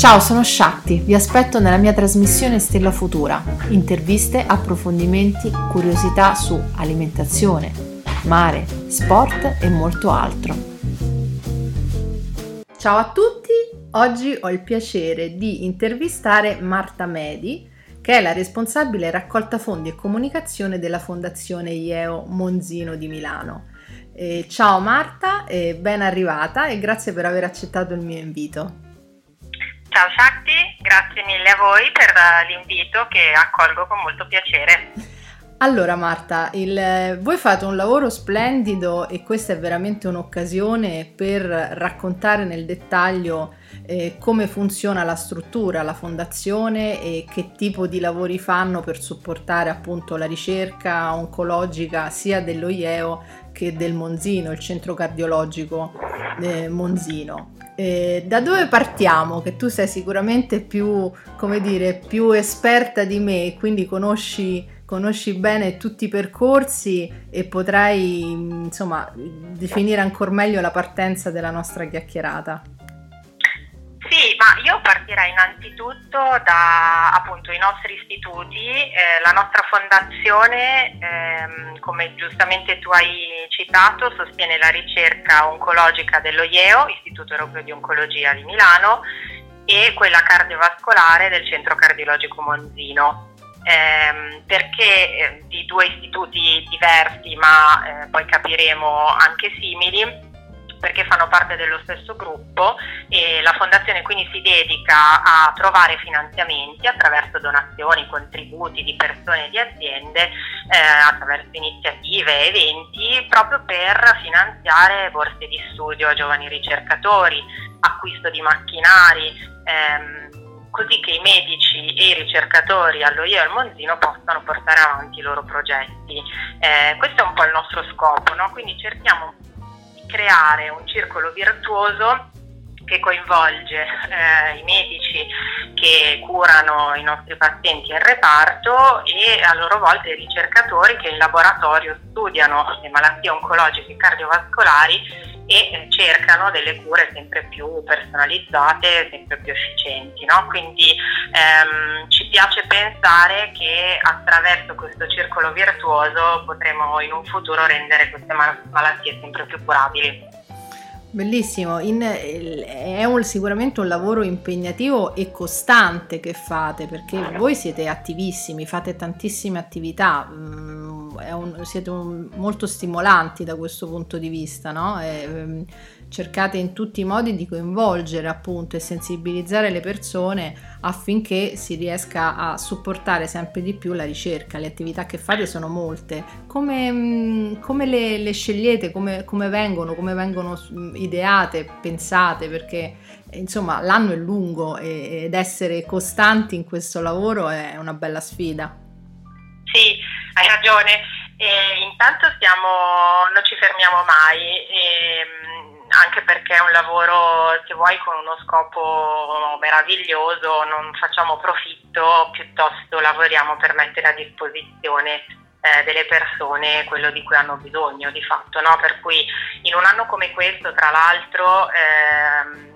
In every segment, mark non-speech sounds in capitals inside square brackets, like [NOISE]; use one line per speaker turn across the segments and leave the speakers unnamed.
Ciao, sono Shakti, vi aspetto nella mia trasmissione Stella Futura. Interviste, approfondimenti, curiosità su alimentazione, mare, sport e molto altro. Ciao a tutti, oggi ho il piacere di intervistare Marta Medi, che è la responsabile raccolta fondi e comunicazione della Fondazione IEO Monzino di Milano. Eh, ciao Marta, eh, ben arrivata e grazie per aver accettato il mio invito.
Ciao Shakti, grazie mille a voi per l'invito che accolgo con molto piacere.
Allora Marta, il, voi fate un lavoro splendido e questa è veramente un'occasione per raccontare nel dettaglio eh, come funziona la struttura, la fondazione e che tipo di lavori fanno per supportare appunto la ricerca oncologica sia dello IEO che del Monzino, il centro cardiologico eh, Monzino. Eh, da dove partiamo? Che tu sei sicuramente più, come dire, più esperta di me, quindi conosci, conosci bene tutti i percorsi e potrai insomma definire ancora meglio la partenza della nostra chiacchierata.
Sì, ma io partirei innanzitutto da appunto i nostri istituti, eh, la nostra fondazione, ehm, come giustamente tu hai citato, sostiene la ricerca oncologica dello IEO, Istituto Europeo di Oncologia di Milano, e quella cardiovascolare del Centro Cardiologico Monzino. Ehm, perché eh, di due istituti diversi, ma eh, poi capiremo anche simili, perché fanno parte dello stesso gruppo e la fondazione quindi si dedica a trovare finanziamenti attraverso donazioni, contributi di persone e di aziende, eh, attraverso iniziative, eventi, proprio per finanziare borse di studio a giovani ricercatori, acquisto di macchinari. Ehm, così che i medici e i ricercatori all'OIE e al Monzino possano portare avanti i loro progetti. Eh, questo è un po' il nostro scopo, no? quindi cerchiamo creare un circolo virtuoso che coinvolge eh, i medici che curano i nostri pazienti in reparto e a loro volta i ricercatori che in laboratorio studiano le malattie oncologiche e cardiovascolari e eh, cercano delle cure sempre più personalizzate, sempre più efficienti. No? Quindi ehm, ci piace pensare che attraverso questo circolo virtuoso potremo in un futuro rendere queste malattie sempre più curabili.
Bellissimo, In, è un, sicuramente un lavoro impegnativo e costante che fate perché voi siete attivissimi, fate tantissime attività, mm, un, siete un, molto stimolanti da questo punto di vista, no? E, ehm, cercate in tutti i modi di coinvolgere appunto e sensibilizzare le persone affinché si riesca a supportare sempre di più la ricerca. Le attività che fate sono molte. Come, mm, come le, le, scegliete? Come, come, vengono? Come vengono ideate, pensate? Perché insomma l'anno è lungo ed essere costanti in questo lavoro è una bella sfida.
Sì, hai ragione. E intanto stiamo, non ci fermiamo mai. E, perché è un lavoro, se vuoi, con uno scopo meraviglioso, non facciamo profitto, piuttosto lavoriamo per mettere a disposizione eh, delle persone quello di cui hanno bisogno di fatto, no? per cui in un anno come questo, tra l'altro, ehm,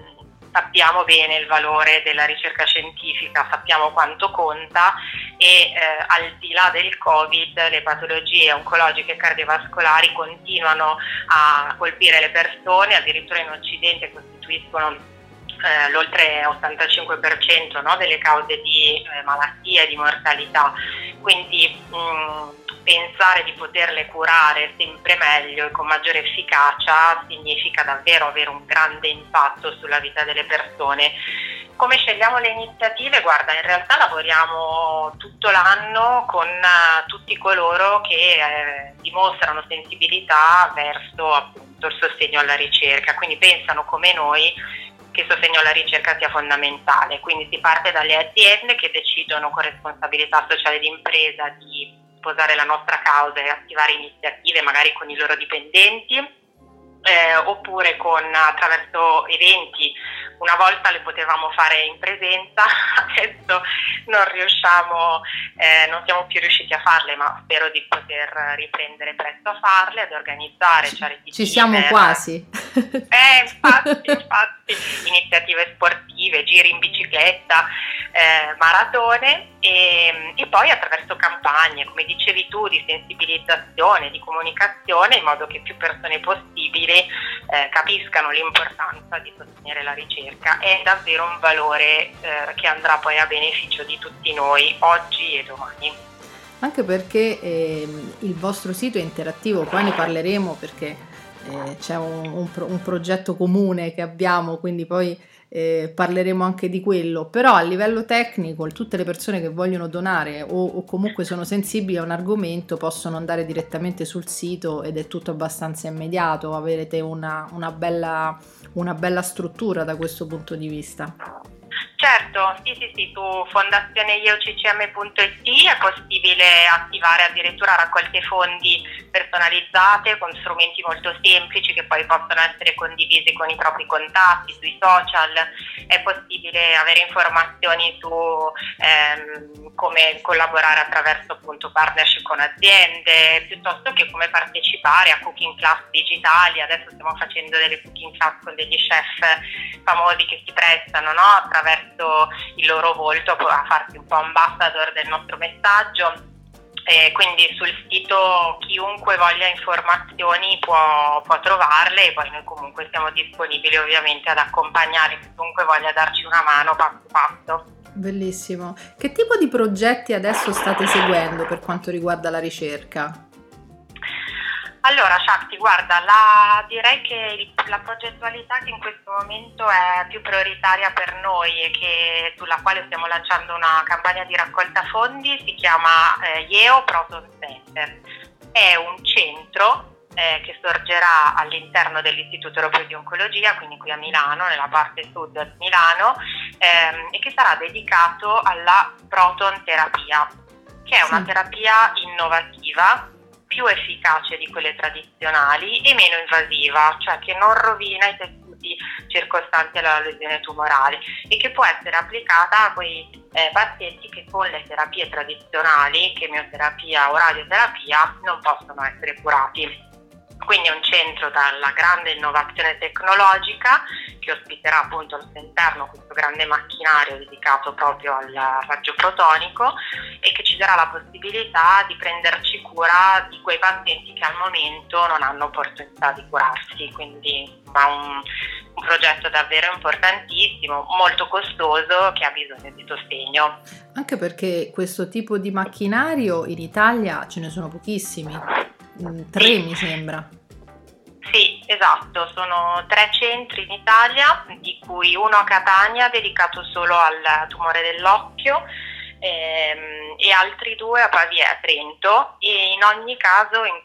sappiamo bene il valore della ricerca scientifica, sappiamo quanto conta e eh, al di là del Covid le patologie oncologiche e cardiovascolari continuano a colpire le persone, addirittura in Occidente costituiscono eh, l'oltre 85% no, delle cause di eh, malattia e di mortalità. Quindi mh, pensare di poterle curare sempre meglio e con maggiore efficacia significa davvero avere un grande impatto sulla vita delle persone. Come scegliamo le iniziative? Guarda, in realtà lavoriamo tutto l'anno con uh, tutti coloro che eh, dimostrano sensibilità verso appunto il sostegno alla ricerca, quindi pensano come noi che sostegno alla ricerca sia fondamentale. Quindi si parte dalle aziende che decidono con responsabilità sociale d'impresa di sposare la nostra causa e attivare iniziative magari con i loro dipendenti, eh, oppure con, attraverso eventi una volta le potevamo fare in presenza, [LAUGHS] adesso non riusciamo, eh, non siamo più riusciti a farle, ma spero di poter riprendere presto a farle, ad organizzare
ci, ci siamo per... quasi.
Eh, infatti, [LAUGHS] infatti, iniziative sportive, giri in bicicletta, eh, maratone e, e, poi attraverso campagne, come dicevi tu, di sensibilizzazione, di comunicazione, in modo che più persone possibili eh, capiscano l'importanza di sostenere la ricerca. È davvero un valore eh, che andrà poi a beneficio di tutti noi oggi e domani.
Anche perché eh, il vostro sito è interattivo, poi ne parleremo perché eh, c'è un, un, pro- un progetto comune che abbiamo, quindi poi eh, parleremo anche di quello, però a livello tecnico tutte le persone che vogliono donare o, o, comunque sono sensibili a un argomento possono andare direttamente sul sito ed è tutto abbastanza immediato, avrete una, una, bella, una bella struttura da questo punto di vista.
Certo, sì, sì, sì, su fondazioneioccm.it è possibile attivare addirittura raccolte fondi personalizzate con strumenti molto semplici che poi possono essere condivisi con i propri contatti sui social, è possibile avere informazioni su ehm, come collaborare attraverso appunto partnership con aziende, piuttosto che come partecipare a cooking class digitali, adesso stiamo facendo delle cooking class con degli chef famosi che si prestano no? attraverso il loro volto a farsi un po' ambassador del nostro messaggio. E quindi sul sito chiunque voglia informazioni può, può, trovarle e poi noi comunque siamo disponibili ovviamente ad accompagnare chiunque voglia darci una mano passo passo.
Bellissimo. Che tipo di progetti adesso state seguendo per quanto riguarda la ricerca?
Allora, Shakti, guarda, la, direi che la progettualità che in questo momento è più prioritaria per noi e che, sulla quale stiamo lanciando una campagna di raccolta fondi si chiama eh, IEO Proton Center. È un centro eh, che sorgerà all'interno dell'Istituto Europeo di Oncologia, quindi qui a Milano, nella parte sud di Milano, ehm, e che sarà dedicato alla proton terapia, che è una terapia innovativa più efficace di quelle tradizionali e meno invasiva, cioè che non rovina i tessuti circostanti alla lesione tumorale e che può essere applicata a quei eh, pazienti che con le terapie tradizionali, chemioterapia o radioterapia, non possono essere curati. Quindi è un centro dalla grande innovazione tecnologica che ospiterà appunto al suo interno questo grande macchinario dedicato proprio al raggio protonico e che ci darà la possibilità di prenderci cura di quei pazienti che al momento non hanno opportunità di curarsi. Quindi è un, un progetto davvero importantissimo, molto costoso che ha bisogno di sostegno.
Anche perché questo tipo di macchinario in Italia ce ne sono pochissimi tre sì. mi sembra.
Sì, esatto, sono tre centri in Italia, di cui uno a Catania dedicato solo al tumore dell'occhio ehm, e altri due a Pavia e a Trento e in ogni caso in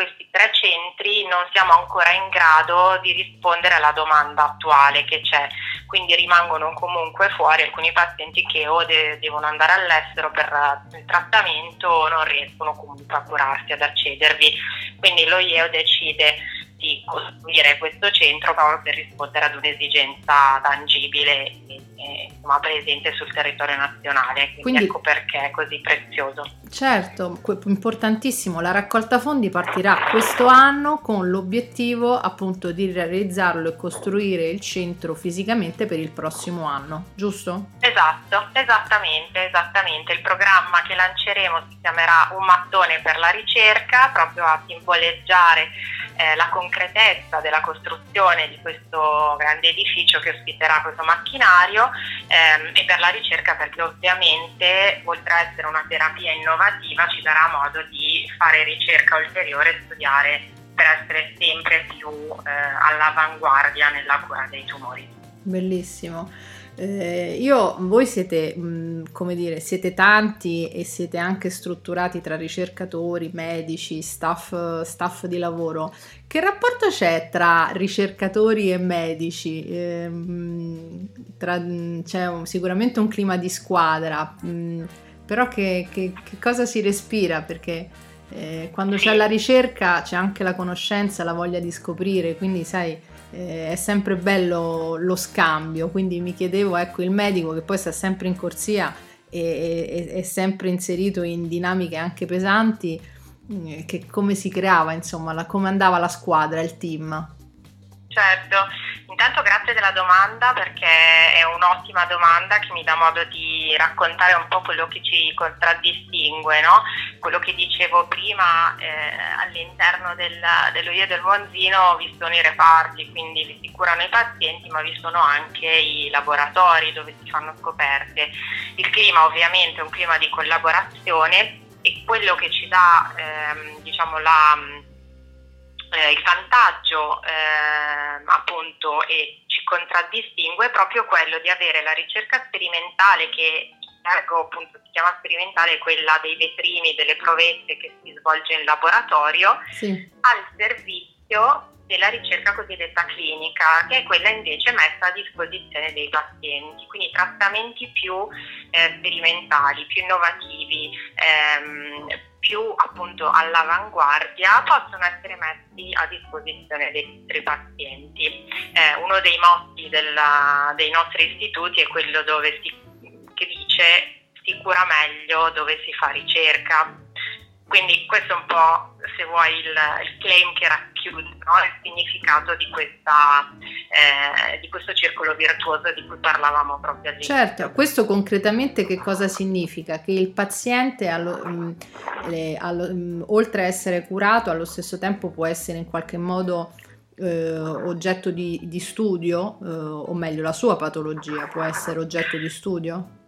questi tre centri non siamo ancora in grado di rispondere alla domanda attuale che c'è, quindi rimangono comunque fuori alcuni pazienti che o de- devono andare all'estero per il trattamento o non riescono comunque a curarsi, ad accedervi. Quindi lo IEO decide di costruire questo centro proprio per rispondere ad un'esigenza tangibile e, e insomma, presente sul territorio nazionale. Quindi, Quindi, ecco perché è così prezioso.
Certo, importantissimo, la raccolta fondi partirà questo anno con l'obiettivo appunto di realizzarlo e costruire il centro fisicamente per il prossimo anno, giusto?
Esatto, esattamente, esattamente. Il programma che lanceremo si chiamerà Un mattone per la ricerca, proprio a simboleggiare eh, la concretezza della costruzione di questo grande edificio che ospiterà questo macchinario ehm, e per la ricerca perché ovviamente oltre a essere una terapia innovativa ci darà modo di fare ricerca ulteriore e studiare per essere sempre più eh, all'avanguardia nella cura dei tumori.
Bellissimo. Eh, io, voi siete, mh, mm, come dire, siete tanti e siete anche strutturati tra ricercatori, medici, staff, staff di lavoro. Che rapporto c'è tra ricercatori e medici? Eh, tra, c'è un, sicuramente un clima di squadra, mh, però che, che, che, cosa si respira? Perché eh, quando c'è la ricerca c'è anche la conoscenza, la voglia di scoprire, quindi sai eh, è sempre bello lo scambio, quindi mi chiedevo, ecco, il medico che poi sta sempre in corsia e è sempre inserito in dinamiche anche pesanti, mm, che come si creava, insomma, la, come andava la squadra, il team?
Certo, intanto grazie della domanda perché è un'ottima domanda che mi dà modo di raccontare un po' quello che ci contraddistingue, no? quello che dicevo prima eh, all'interno del, dello IE del Monzino vi sono i reparti, quindi vi si curano i pazienti ma vi sono anche i laboratori dove si fanno scoperte. Il clima ovviamente è un clima di collaborazione e quello che ci dà ehm, diciamo la eh, il vantaggio eh, appunto e ci contraddistingue è proprio quello di avere la ricerca sperimentale che ergo appunto si chiama sperimentale quella dei vetrini, delle provette che si svolge in laboratorio sì. al servizio della ricerca cosiddetta clinica, che è quella invece messa a disposizione dei pazienti, quindi trattamenti più eh, sperimentali, più innovativi, ehm, più appunto all'avanguardia possono essere messi a disposizione dei nostri pazienti. Eh, uno dei motti della, dei nostri istituti è quello si, che dice si cura meglio dove si fa ricerca. Quindi questo è un po', se vuoi, il, il claim che racchiude no? il significato di, questa, eh, di, questo circolo virtuoso di cui parlavamo proprio all'inizio.
Certo, questo concretamente che cosa significa? Che il paziente, allo, mh, mm, le, allo, mh, mm, oltre a essere curato, allo stesso tempo può essere in qualche modo... Eh, oggetto di, di studio, eh, o meglio la sua patologia può essere oggetto di studio?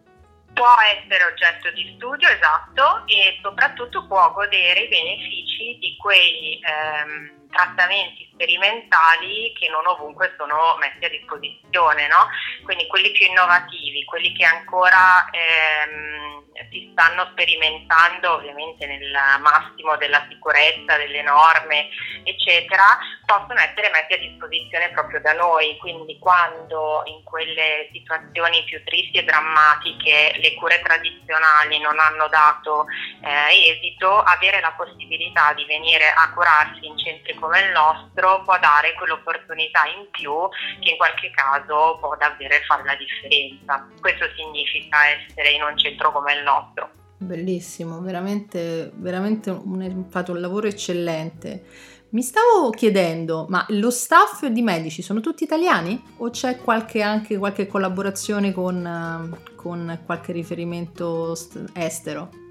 Può essere oggetto di studio, esatto, e soprattutto può godere i benefici di quei ehm, trattamenti sperimentali che non ovunque sono messi a disposizione, no? quindi quelli più innovativi, quelli che ancora ehm, si stanno sperimentando ovviamente nel massimo della sicurezza, delle norme, eccetera, possono essere messi a disposizione proprio da noi. Quindi quando in quelle situazioni più tristi e drammatiche le cure tradizionali non hanno dato eh, esito, avere la possibilità di venire a curarsi in centri come il nostro può dare quell'opportunità in più che in qualche caso può davvero fare la differenza. Questo significa essere in un centro come il nostro.
Bellissimo, veramente, veramente un, fatto un lavoro eccellente. Mi stavo chiedendo, ma lo staff di medici sono tutti italiani o c'è qualche, anche qualche collaborazione con, con qualche riferimento estero?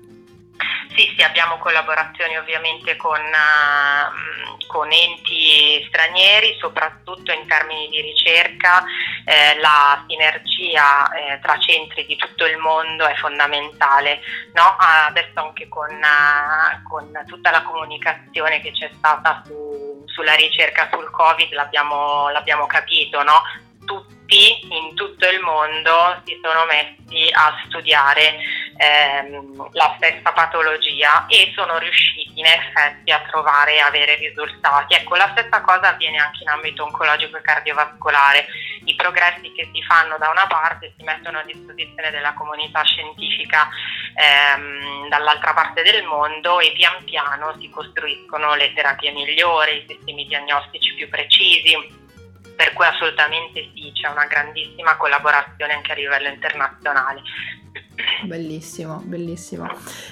Sì, sì, abbiamo collaborazioni ovviamente con, uh, con enti stranieri, soprattutto in termini di ricerca. Eh, la sinergia eh, tra centri di tutto il mondo è fondamentale. No? Adesso anche con, uh, con, tutta la comunicazione che c'è stata su, sulla ricerca sul Covid l'abbiamo, l'abbiamo capito, no? tutti in tutto il mondo si sono messi a studiare ehm, la stessa patologia e sono riusciti in effetti a trovare e avere risultati. Ecco, la stessa cosa avviene anche in ambito oncologico e cardiovascolare. I progressi che si fanno da una parte si mettono a disposizione della comunità scientifica ehm, dall'altra parte del mondo e pian piano si costruiscono le terapie migliori, i sistemi diagnostici più precisi per cui assolutamente sì, c'è una grandissima collaborazione anche a livello internazionale.
Bellissimo, bellissimo.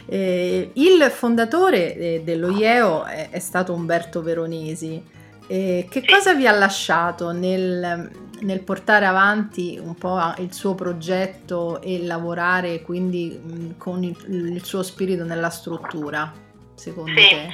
Eh, il fondatore eh, dello IEO è, è, stato Umberto Veronesi. Eh, che sì. cosa vi ha lasciato nel, nel, portare avanti un po' il suo progetto e lavorare quindi mh, con il, il, suo spirito nella struttura, secondo sì. te?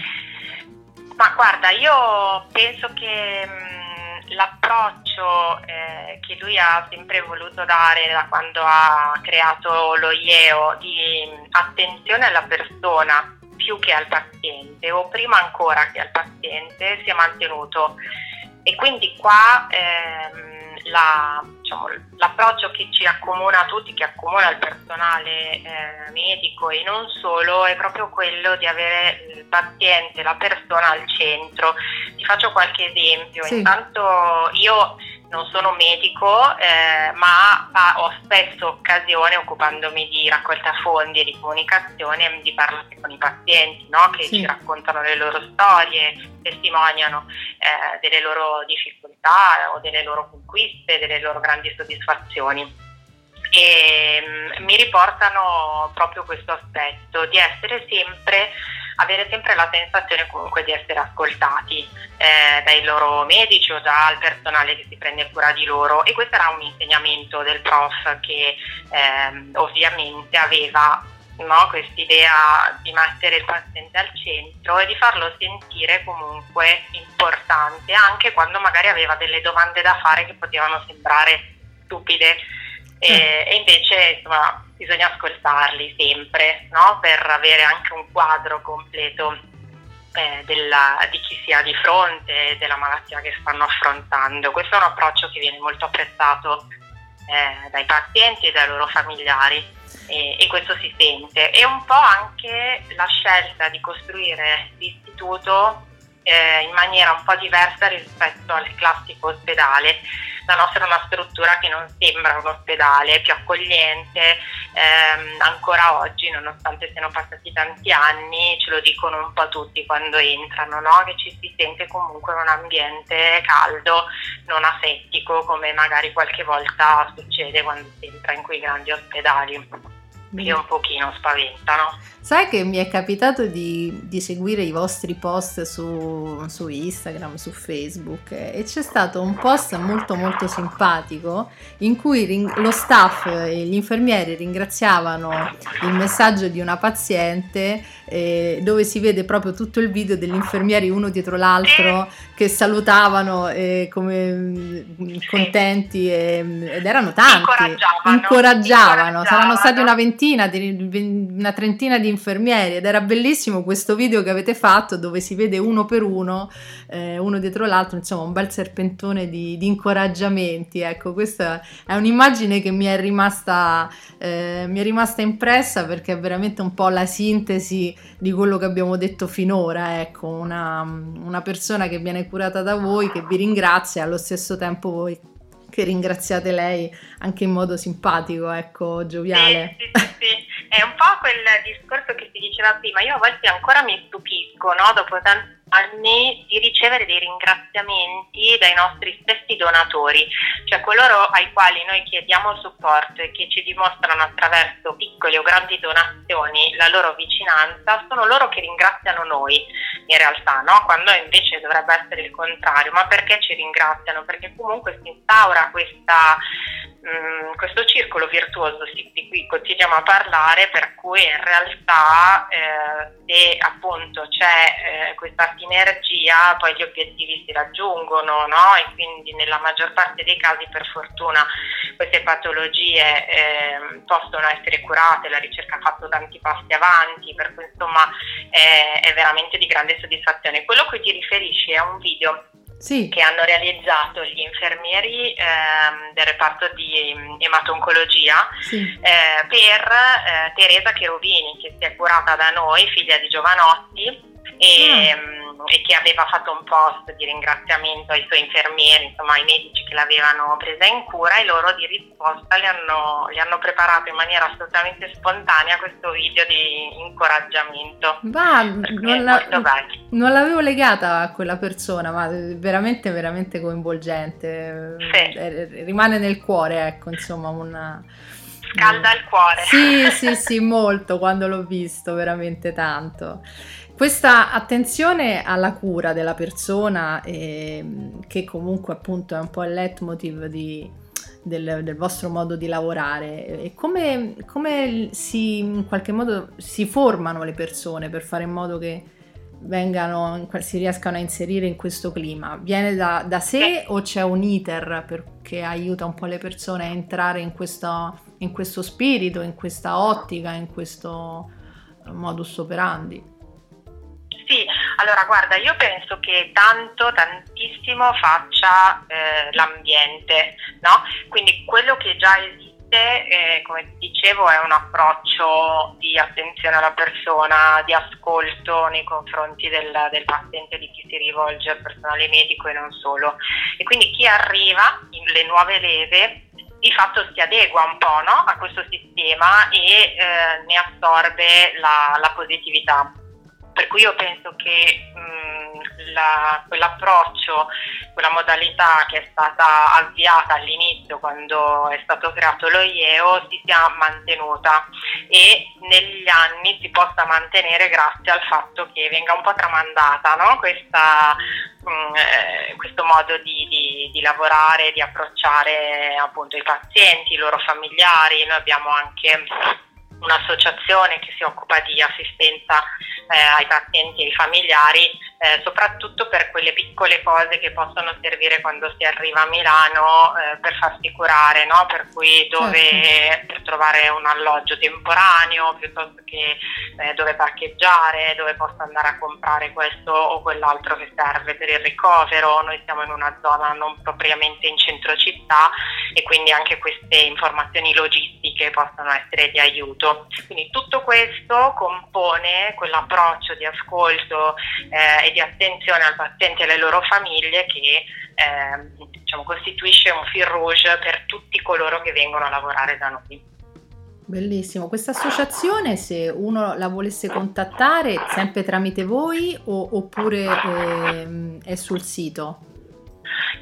Ma guarda, io penso che mh, l'approccio eh, che lui ha sempre voluto dare da quando ha creato lo IEO di attenzione alla persona più che al paziente o prima ancora che al paziente si è mantenuto. E quindi qua ehm, la, diciamo, l'approccio che ci accomuna a tutti, che accomuna il personale eh, medico e non solo, è proprio quello di avere il paziente, la persona al centro. Ti faccio qualche esempio. Sì. Intanto io non sono medico, eh, ma ho spesso occasione, occupandomi di raccolta fondi e di comunicazione, di parlare con i pazienti no? che sì. ci raccontano le loro storie, testimoniano eh, delle loro difficoltà o delle loro conquiste, delle loro grandi soddisfazioni. E mh, mm, mi riportano proprio questo aspetto di essere sempre avere sempre la sensazione comunque di essere ascoltati eh, dai loro medici o dal personale che si prende cura di loro. E questo era un insegnamento del prof che eh, ovviamente aveva no, quest'idea di mettere il paziente al centro e di farlo sentire comunque importante anche quando magari aveva delle domande da fare che potevano sembrare stupide e, e invece insomma, bisogna ascoltarli sempre no? per avere anche un quadro completo eh, della, di chi si ha di fronte della malattia che stanno affrontando. Questo è un approccio che viene molto apprezzato eh, dai pazienti e dai loro familiari e, e, questo si sente. E un po' anche la scelta di costruire l'istituto eh, in maniera un po' diversa rispetto al classico ospedale la nostra è una struttura che non sembra un ospedale, più accogliente, ehm, ancora oggi, nonostante siano passati tanti anni, ce lo dicono un po' tutti quando entrano, no? che ci si sente comunque in un ambiente caldo, non asettico, come magari qualche volta succede quando si entra in quei grandi ospedali che un pochino spaventano.
Sai che mi è capitato di, di seguire i vostri post su, su, Instagram, su Facebook e c'è stato un post molto molto simpatico in cui ring- lo staff e gli infermieri ringraziavano il messaggio di una paziente eh, dove si vede proprio tutto il video degli infermieri uno dietro l'altro che salutavano eh, come mm, contenti e, ed erano tanti,
incoraggiavano,
incoraggiavano. saranno stati una ventina, una trentina di infermieri ed era bellissimo questo video che avete fatto dove si vede uno per uno, eh, uno dietro l'altro, insomma un bel serpentone di, di incoraggiamenti, ecco questa è un'immagine che mi è rimasta, eh, mi è rimasta impressa perché è veramente un po' la sintesi di quello che abbiamo detto finora, ecco, una, una persona che viene curata da voi, che vi ringrazia e allo stesso tempo voi che ringraziate lei anche in modo simpatico, ecco, gioviale.
Sì, sì, sì, È un po' quel discorso che si diceva prima, io a volte ancora mi stupisco, no? dopo tanti anni, di ricevere dei ringraziamenti dai nostri stessi donatori, cioè coloro ai quali noi chiediamo supporto e che ci dimostrano attraverso piccole o grandi donazioni la loro vicinanza, sono loro che ringraziano noi in realtà, no? quando invece dovrebbe essere il contrario, ma perché ci ringraziano? Perché comunque si instaura questa Mm, questo circolo virtuoso di cui continuiamo a parlare, per cui in realtà eh, se appunto c'è eh, questa sinergia, poi gli obiettivi si raggiungono, no? E quindi nella maggior parte dei casi, per fortuna, queste patologie eh, possono essere curate, la ricerca ha fatto tanti passi avanti, per cui insomma è veramente di grande soddisfazione. Quello a cui ti riferisci è un video sì. che hanno realizzato gli infermieri ehm, del reparto di ematoncologia sì. eh, per eh, Teresa Cherubini che si è curata da noi, figlia di Giovanotti e, ah e che aveva fatto un post di ringraziamento ai suoi infermieri, insomma ai medici che l'avevano presa in cura e loro di risposta le hanno, le hanno preparato in maniera assolutamente spontanea questo video di incoraggiamento.
Ma non, la, non, l'avevo legata a quella persona, ma veramente, veramente coinvolgente. Sì. Eh, rimane nel cuore, ecco, insomma, una
scalda il cuore.
Sì, sì, sì, molto quando l'ho visto, veramente tanto. Questa attenzione alla cura della persona, eh, che comunque appunto è un po' il leitmotiv di, del, del, vostro modo di lavorare, e come, come si, in qualche modo si formano le persone per fare in modo che vengano, si riescano a inserire in questo clima? Viene da, da sé o c'è un iter per, che aiuta un po' le persone a entrare in questo, in questo spirito, in questa ottica, in questo modus operandi?
Allora guarda, io penso che tanto, tantissimo faccia eh, l'ambiente, no? Quindi quello che già esiste eh, come dicevo, è un approccio di attenzione alla persona, di ascolto nei confronti del, del paziente, di chi si rivolge al personale medico e non solo. E quindi chi arriva in le nuove leve di fatto si adegua un po' no? a questo sistema e eh, ne assorbe la, la, positività. Per cui io penso che mh, la, quell'approccio, quella modalità che è stata avviata all'inizio quando è stato creato lo IEO si sia mantenuta e negli anni si possa mantenere grazie al fatto che venga un po' tramandata no? Questa, mh, eh, questo modo di, di, di lavorare, di approcciare appunto i pazienti, i loro familiari. Noi abbiamo anche un'associazione che si occupa di assistenza eh, ai pazienti e ai familiari, eh, soprattutto per quelle piccole cose che possono servire quando si arriva a Milano eh, per farsi curare, no? per cui dove certo. per trovare un alloggio temporaneo piuttosto che eh, dove parcheggiare, dove posso andare a comprare questo o quell'altro che serve per il ricovero. Noi siamo in una zona non propriamente in centro città e quindi anche queste informazioni logistiche possono essere di aiuto. Quindi tutto questo compone quell'approccio di ascolto eh, e di attenzione al paziente e alle loro famiglie che eh, diciamo, costituisce un fil rouge per tutti coloro che vengono a lavorare da noi.
Bellissimo, questa associazione se uno la volesse contattare sempre tramite voi o, oppure eh, è sul sito?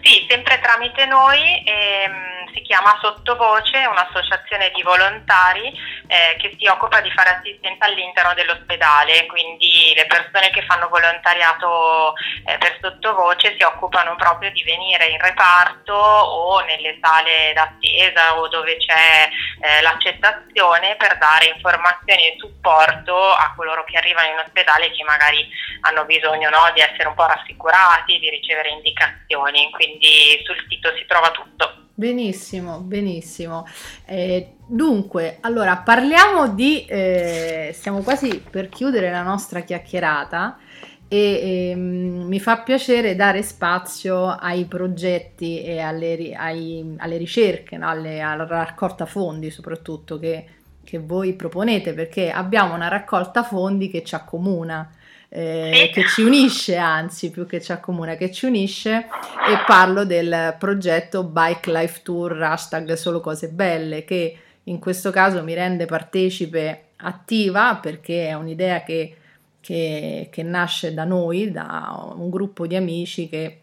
Sì, sempre tramite noi. Ehm si chiama Sottovoce, un'associazione di volontari eh, che si occupa di fare assistenza all'interno dell'ospedale, quindi le persone che fanno volontariato eh, per sottovoce si occupano proprio di venire in reparto o nelle sale d'attesa o dove c'è eh, l'accettazione per dare informazioni e supporto a coloro che arrivano in ospedale che magari hanno bisogno no, di essere un po' rassicurati, di ricevere indicazioni, quindi sul sito si trova tutto.
Benissimo, benissimo. Eh, dunque, allora parliamo di... Eh, stiamo quasi per chiudere la nostra chiacchierata e ehm, mi fa piacere dare spazio ai progetti e alle, ai, alle ricerche, no? alle, alla raccolta fondi soprattutto che, che voi proponete perché abbiamo una raccolta fondi che ci accomuna eh, che ci unisce, anzi più che ci accomuna, che ci unisce e parlo del progetto Bike Life Tour hashtag solo cose belle che in questo caso mi rende partecipe attiva perché è un'idea che, che, che nasce da noi, da un gruppo di amici che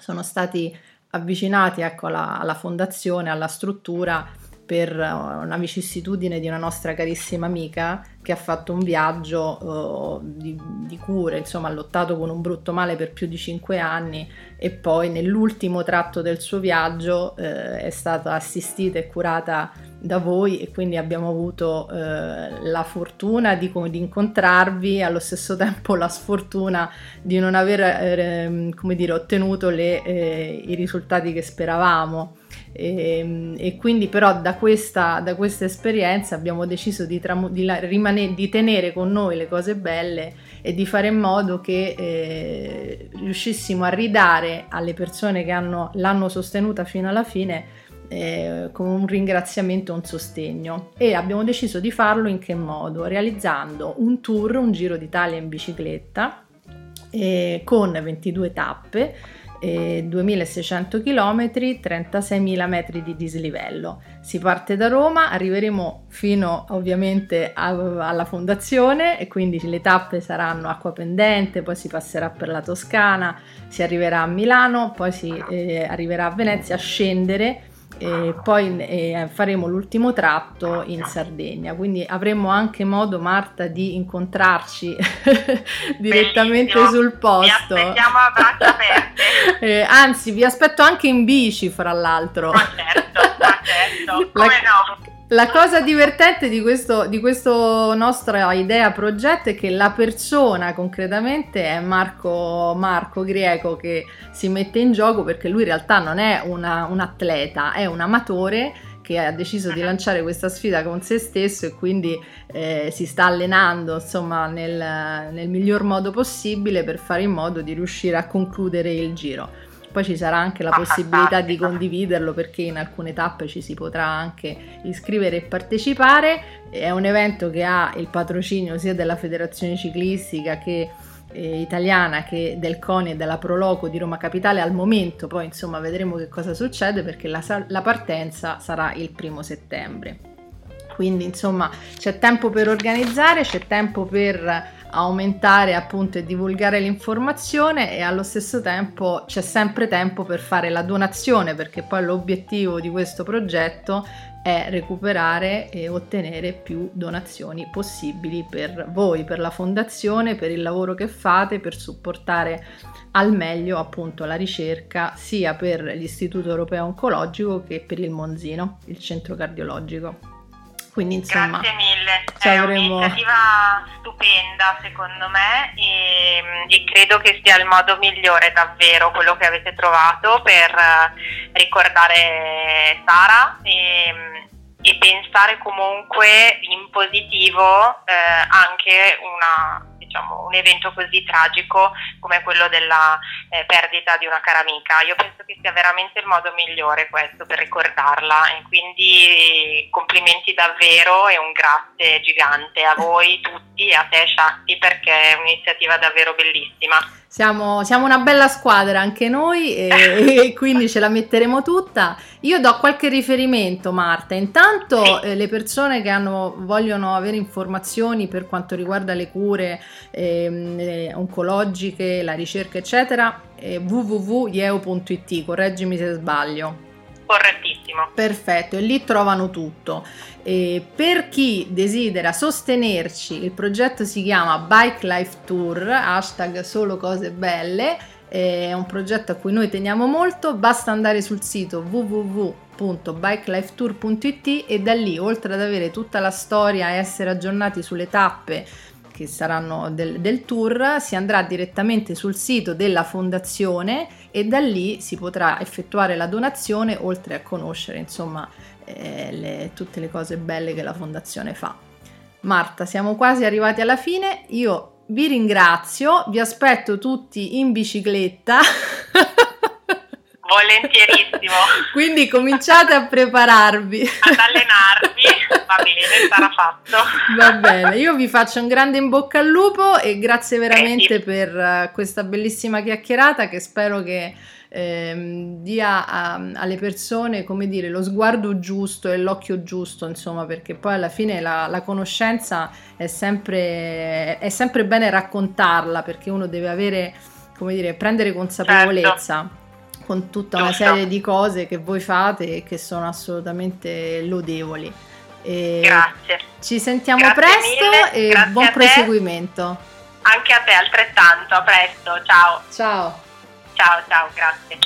sono stati avvicinati ecco, alla, alla fondazione, alla struttura per una vicissitudine di una nostra carissima amica che ha fatto un viaggio uh, di, di, cure, insomma ha lottato con un brutto male per più di cinque anni e poi nell'ultimo tratto del suo viaggio uh, è stata assistita e curata da voi e quindi abbiamo avuto uh, la fortuna di, di, incontrarvi allo stesso [LAUGHS] tempo la sfortuna di non aver eh, come dire, ottenuto le, eh, i risultati che speravamo. E, ehm, e, quindi però da questa, da questa esperienza abbiamo deciso di, tramu- di, rimane- di, tenere con noi le cose belle e di fare in modo che eh, riuscissimo a ridare alle persone che hanno, l'hanno sostenuta fino alla fine eh, con un ringraziamento, un sostegno e abbiamo deciso di farlo in che modo? Realizzando un tour, un giro d'Italia in bicicletta eh, con 22 tappe 2600 km, 36.000 metri di dislivello. Si parte da Roma, arriveremo fino ovviamente a, alla fondazione e quindi le tappe saranno acqua pendente, poi si passerà per la Toscana, si arriverà a Milano, poi si eh, arriverà a Venezia a scendere e poi eh, faremo l'ultimo tratto in Sardegna, quindi avremo anche modo Marta di incontrarci [LAUGHS] direttamente Bellissimo. sul posto. Vi
aspettiamo a braccia aperte. [LAUGHS]
eh, anzi, vi aspetto anche in bici, fra l'altro.
Ma certo, ma certo, come La... no?
La cosa divertente di questo, di questo nostra idea progetto è che la persona concretamente è Marco, Marco Grieco che si mette in gioco perché lui in realtà non è una, un atleta, è un amatore che ha deciso di lanciare questa sfida con se stesso e quindi eh, si sta allenando insomma nel, nel miglior modo possibile per fare in modo di riuscire a concludere il giro. Poi ci sarà anche la ah, possibilità di condividerlo perché in alcune tappe ci si potrà anche iscrivere e partecipare. È un evento che ha il patrocinio sia della Federazione Ciclistica che eh, italiana che del CONI e della Proloco di Roma Capitale al momento, poi insomma vedremo che cosa succede perché la, la partenza sarà il primo settembre. Quindi insomma c'è tempo per organizzare, c'è tempo per aumentare appunto e divulgare l'informazione e allo stesso tempo c'è sempre tempo per fare la donazione perché poi l'obiettivo di questo progetto è recuperare e ottenere più donazioni possibili per voi, per la fondazione, per il lavoro che fate, per supportare al meglio appunto la ricerca sia per l'Istituto Europeo Oncologico che per il Monzino, il centro cardiologico. Quindi insomma,
Grazie mille, è avremo... un'iniziativa stupenda secondo me e, e, credo che sia il modo migliore davvero quello che avete trovato per eh, ricordare Sara e, e pensare comunque in positivo eh, anche una diciamo, un evento così tragico come quello della eh, perdita di una cara amica. Io penso che sia veramente il modo migliore questo per ricordarla e quindi complimenti davvero e un grazie gigante a voi tutti e a te Shakti perché è un'iniziativa davvero bellissima.
Siamo, siamo, una bella squadra anche noi e, e, [LAUGHS] quindi ce la metteremo tutta. Io do qualche riferimento, Marta. Intanto eh, le persone che hanno, vogliono avere informazioni per quanto riguarda le cure eh, oncologiche, la ricerca, eccetera, eh, www.ieo.it, correggimi se sbaglio.
Correttissimo.
Perfetto, e lì trovano tutto. E per chi desidera sostenerci, il progetto si chiama Bike Life Tour, hashtag solo cose belle, è un progetto a cui noi teniamo molto, basta andare sul sito www.bikelifetour.it e da lì, oltre ad avere tutta la storia e essere aggiornati sulle tappe che saranno del, del, tour, si andrà direttamente sul sito della fondazione e da lì si potrà effettuare la donazione oltre a conoscere insomma eh, le, tutte le cose belle che la fondazione fa. Marta, siamo quasi arrivati alla fine, io vi ringrazio, vi aspetto tutti in bicicletta.
Volentierissimo. [LAUGHS]
Quindi cominciate a prepararvi.
Ad allenarvi, va bene, sarà fatto. [LAUGHS]
Va bene, io vi faccio un grande in bocca al lupo e grazie veramente Prendi. per questa bellissima chiacchierata che spero che ehm, dia a, alle persone, come dire, lo sguardo giusto e l'occhio giusto, insomma, perché poi alla fine la, la conoscenza è sempre, è sempre bene raccontarla, perché uno deve avere, come dire, prendere consapevolezza. Certo con tutta una serie di cose che voi fate e che sono assolutamente lodevoli.
E grazie.
Ci sentiamo grazie presto mille, e buon proseguimento.
Anche a te altrettanto, a presto, ciao.
Ciao.
Ciao, ciao, grazie.